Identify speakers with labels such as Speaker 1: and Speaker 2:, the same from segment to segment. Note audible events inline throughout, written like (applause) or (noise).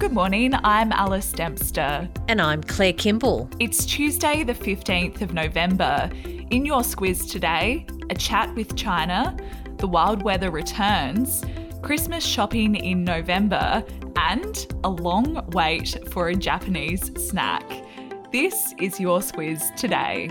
Speaker 1: Good morning, I'm Alice Dempster.
Speaker 2: And I'm Claire Kimball.
Speaker 1: It's Tuesday, the 15th of November. In your squiz today, a chat with China, the wild weather returns, Christmas shopping in November, and a long wait for a Japanese snack. This is your squiz today.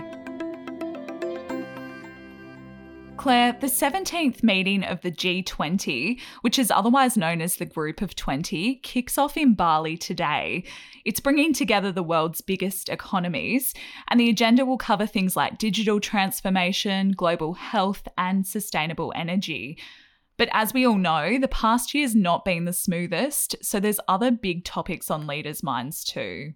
Speaker 1: Claire, the 17th meeting of the G20, which is otherwise known as the Group of 20, kicks off in Bali today. It's bringing together the world's biggest economies, and the agenda will cover things like digital transformation, global health, and sustainable energy. But as we all know, the past year's not been the smoothest, so there's other big topics on leaders' minds too.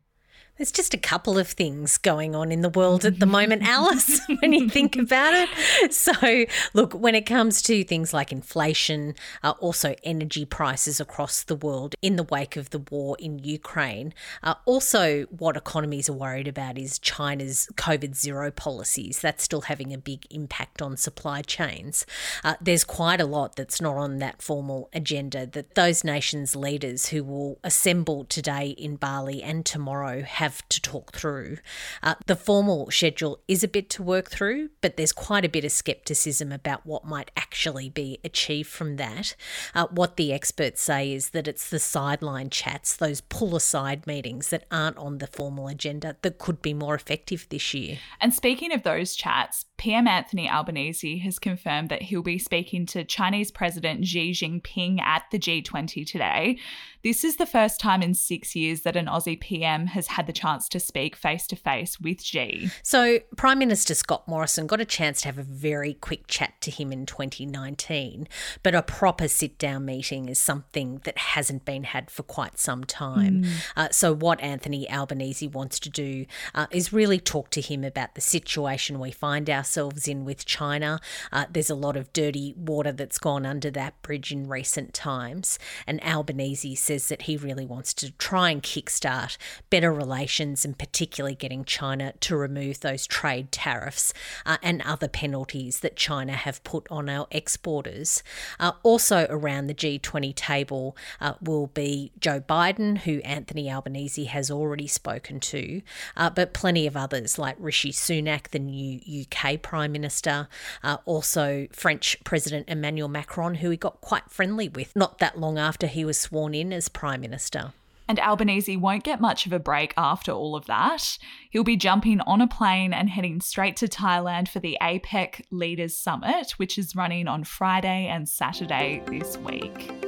Speaker 2: There's just a couple of things going on in the world at the moment, Alice, (laughs) when you think about it. So, look, when it comes to things like inflation, uh, also energy prices across the world in the wake of the war in Ukraine, uh, also what economies are worried about is China's COVID zero policies. That's still having a big impact on supply chains. Uh, there's quite a lot that's not on that formal agenda that those nations' leaders who will assemble today in Bali and tomorrow have have to talk through. Uh, the formal schedule is a bit to work through, but there's quite a bit of skepticism about what might actually be achieved from that. Uh, what the experts say is that it's the sideline chats, those pull aside meetings that aren't on the formal agenda that could be more effective this year.
Speaker 1: And speaking of those chats, PM Anthony Albanese has confirmed that he'll be speaking to Chinese President Xi Jinping at the G20 today. This is the first time in six years that an Aussie PM has had the chance to speak face to face with Xi.
Speaker 2: So, Prime Minister Scott Morrison got a chance to have a very quick chat to him in 2019, but a proper sit down meeting is something that hasn't been had for quite some time. Mm. Uh, so, what Anthony Albanese wants to do uh, is really talk to him about the situation we find ourselves in with China. Uh, there's a lot of dirty water that's gone under that bridge in recent times, and Albanese says says that he really wants to try and kickstart better relations and particularly getting China to remove those trade tariffs uh, and other penalties that China have put on our exporters. Uh, also around the G20 table uh, will be Joe Biden, who Anthony Albanese has already spoken to, uh, but plenty of others like Rishi Sunak, the new UK Prime Minister, uh, also French President Emmanuel Macron, who he got quite friendly with not that long after he was sworn in as as Prime Minister.
Speaker 1: And Albanese won't get much of a break after all of that. He'll be jumping on a plane and heading straight to Thailand for the APEC Leaders Summit, which is running on Friday and Saturday this week.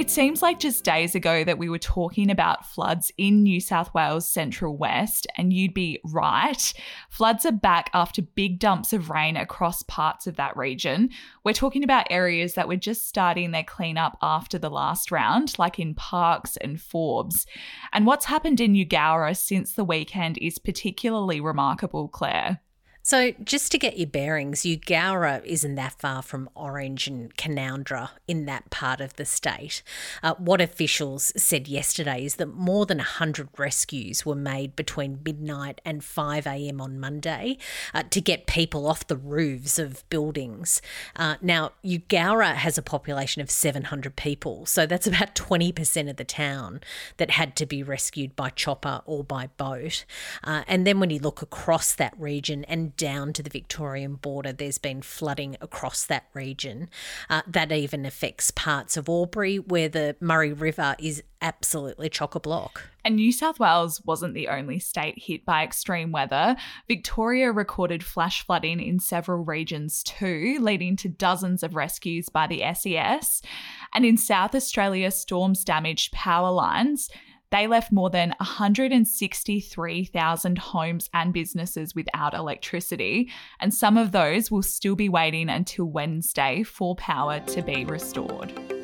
Speaker 1: It seems like just days ago that we were talking about floods in New South Wales Central West, and you'd be right. Floods are back after big dumps of rain across parts of that region. We're talking about areas that were just starting their cleanup after the last round, like in Parkes and Forbes. And what's happened in Eugowra since the weekend is particularly remarkable, Claire.
Speaker 2: So, just to get your bearings, Eugowra isn't that far from Orange and Canowindra in that part of the state. Uh, what officials said yesterday is that more than 100 rescues were made between midnight and 5 a.m. on Monday uh, to get people off the roofs of buildings. Uh, now, Eugowra has a population of 700 people, so that's about 20% of the town that had to be rescued by chopper or by boat. Uh, and then when you look across that region and down to the Victorian border, there's been flooding across that region. Uh, that even affects parts of Albury, where the Murray River is absolutely chock a block.
Speaker 1: And New South Wales wasn't the only state hit by extreme weather. Victoria recorded flash flooding in several regions too, leading to dozens of rescues by the SES. And in South Australia, storms damaged power lines. They left more than 163,000 homes and businesses without electricity, and some of those will still be waiting until Wednesday for power to be restored.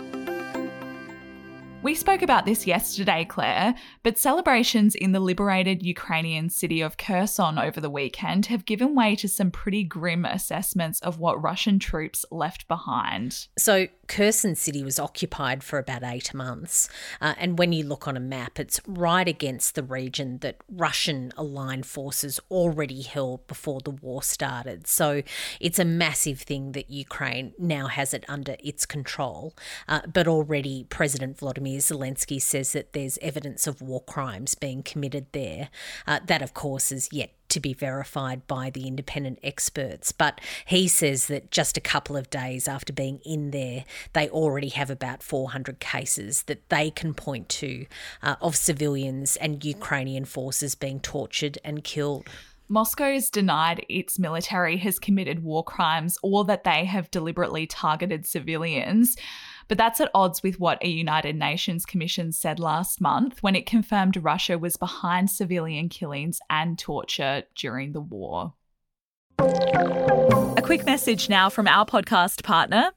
Speaker 1: We spoke about this yesterday, Claire, but celebrations in the liberated Ukrainian city of Kherson over the weekend have given way to some pretty grim assessments of what Russian troops left behind.
Speaker 2: So, Kherson city was occupied for about eight months. Uh, and when you look on a map, it's right against the region that Russian aligned forces already held before the war started. So, it's a massive thing that Ukraine now has it under its control. Uh, but already, President Vladimir Zelensky says that there's evidence of war crimes being committed there. Uh, that, of course, is yet to be verified by the independent experts. But he says that just a couple of days after being in there, they already have about 400 cases that they can point to uh, of civilians and Ukrainian forces being tortured and killed.
Speaker 1: Moscow has denied its military has committed war crimes or that they have deliberately targeted civilians. But that's at odds with what a United Nations Commission said last month when it confirmed Russia was behind civilian killings and torture during the war. A quick message now from our podcast partner,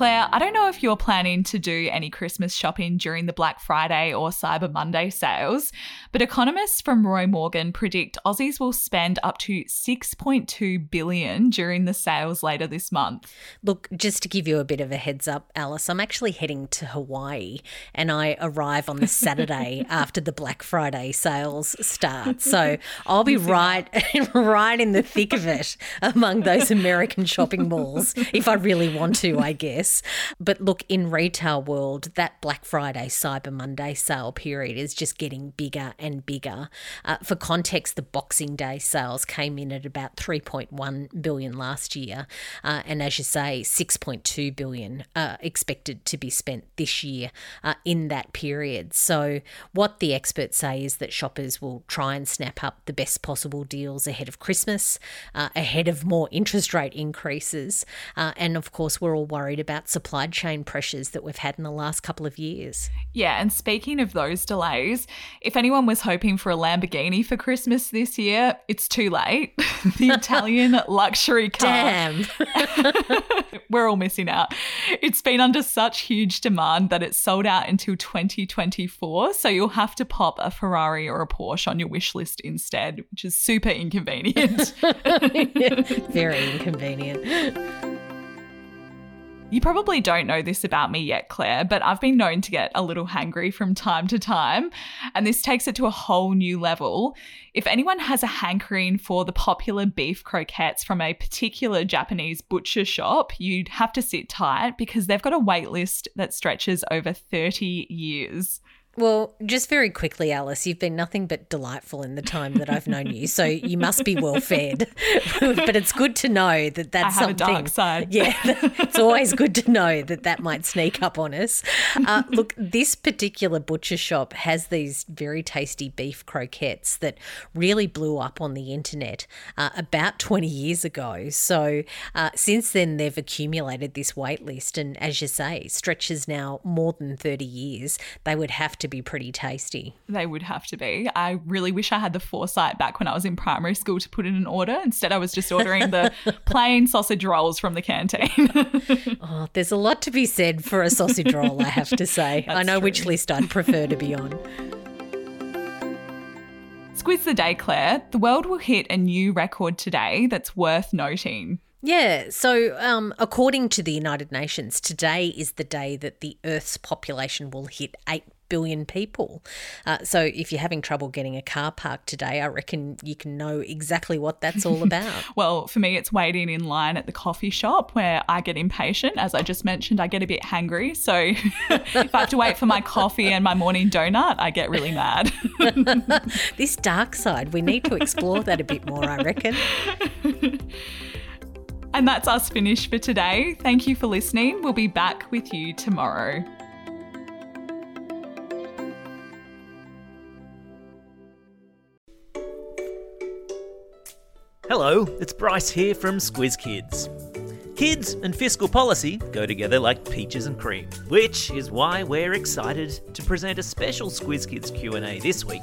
Speaker 1: Claire, I don't know if you're planning to do any Christmas shopping during the Black Friday or Cyber Monday sales, but economists from Roy Morgan predict Aussies will spend up to 6.2 billion during the sales later this month.
Speaker 2: Look, just to give you a bit of a heads up, Alice, I'm actually heading to Hawaii and I arrive on the (laughs) Saturday after the Black Friday sales start. So (laughs) I'll be right (laughs) right in the thick of it among those American shopping malls if I really want to, I guess. But look, in retail world, that Black Friday, Cyber Monday sale period is just getting bigger and bigger. Uh, for context, the Boxing Day sales came in at about 3.1 billion last year, uh, and as you say, 6.2 billion uh, expected to be spent this year uh, in that period. So, what the experts say is that shoppers will try and snap up the best possible deals ahead of Christmas, uh, ahead of more interest rate increases, uh, and of course, we're all worried about supply chain pressures that we've had in the last couple of years.
Speaker 1: Yeah, and speaking of those delays, if anyone was hoping for a Lamborghini for Christmas this year, it's too late. (laughs) the Italian (laughs) luxury car.
Speaker 2: Damn. (laughs)
Speaker 1: We're all missing out. It's been under such huge demand that it's sold out until 2024. So you'll have to pop a Ferrari or a Porsche on your wish list instead, which is super inconvenient.
Speaker 2: Very inconvenient.
Speaker 1: You probably don't know this about me yet, Claire, but I've been known to get a little hangry from time to time, and this takes it to a whole new level. If anyone has a hankering for the popular beef croquettes from a particular Japanese butcher shop, you'd have to sit tight because they've got a wait list that stretches over 30 years.
Speaker 2: Well, just very quickly, Alice, you've been nothing but delightful in the time that I've known you, so you must be well fed. (laughs) but it's good to know that that's
Speaker 1: I have
Speaker 2: something.
Speaker 1: a dark side. (laughs)
Speaker 2: Yeah, it's always good to know that that might sneak up on us. Uh, look, this particular butcher shop has these very tasty beef croquettes that really blew up on the internet uh, about 20 years ago. So uh, since then, they've accumulated this wait list, and as you say, stretches now more than 30 years. They would have to be pretty tasty.
Speaker 1: They would have to be. I really wish I had the foresight back when I was in primary school to put in an order. Instead, I was just ordering the (laughs) plain sausage rolls from the canteen. (laughs)
Speaker 2: oh, there's a lot to be said for a sausage roll, I have to say. (laughs) I know true. which list I'd prefer to be on.
Speaker 1: Squiz the day, Claire. The world will hit a new record today that's worth noting.
Speaker 2: Yeah, so um, according to the United Nations, today is the day that the Earth's population will hit 8 billion people. Uh, so if you're having trouble getting a car parked today, I reckon you can know exactly what that's all (laughs) about.
Speaker 1: well, for me, it's waiting in line at the coffee shop where I get impatient. As I just mentioned, I get a bit hangry. So (laughs) if I have to wait for my coffee and my morning donut, I get really mad. (laughs)
Speaker 2: this dark side, we need to explore that a bit more, I reckon.
Speaker 1: And that's us finished for today. Thank you for listening. We'll be back with you tomorrow.
Speaker 3: Hello, it's Bryce here from Squiz Kids. Kids and fiscal policy go together like peaches and cream, which is why we're excited to present a special Squiz Kids Q&A this week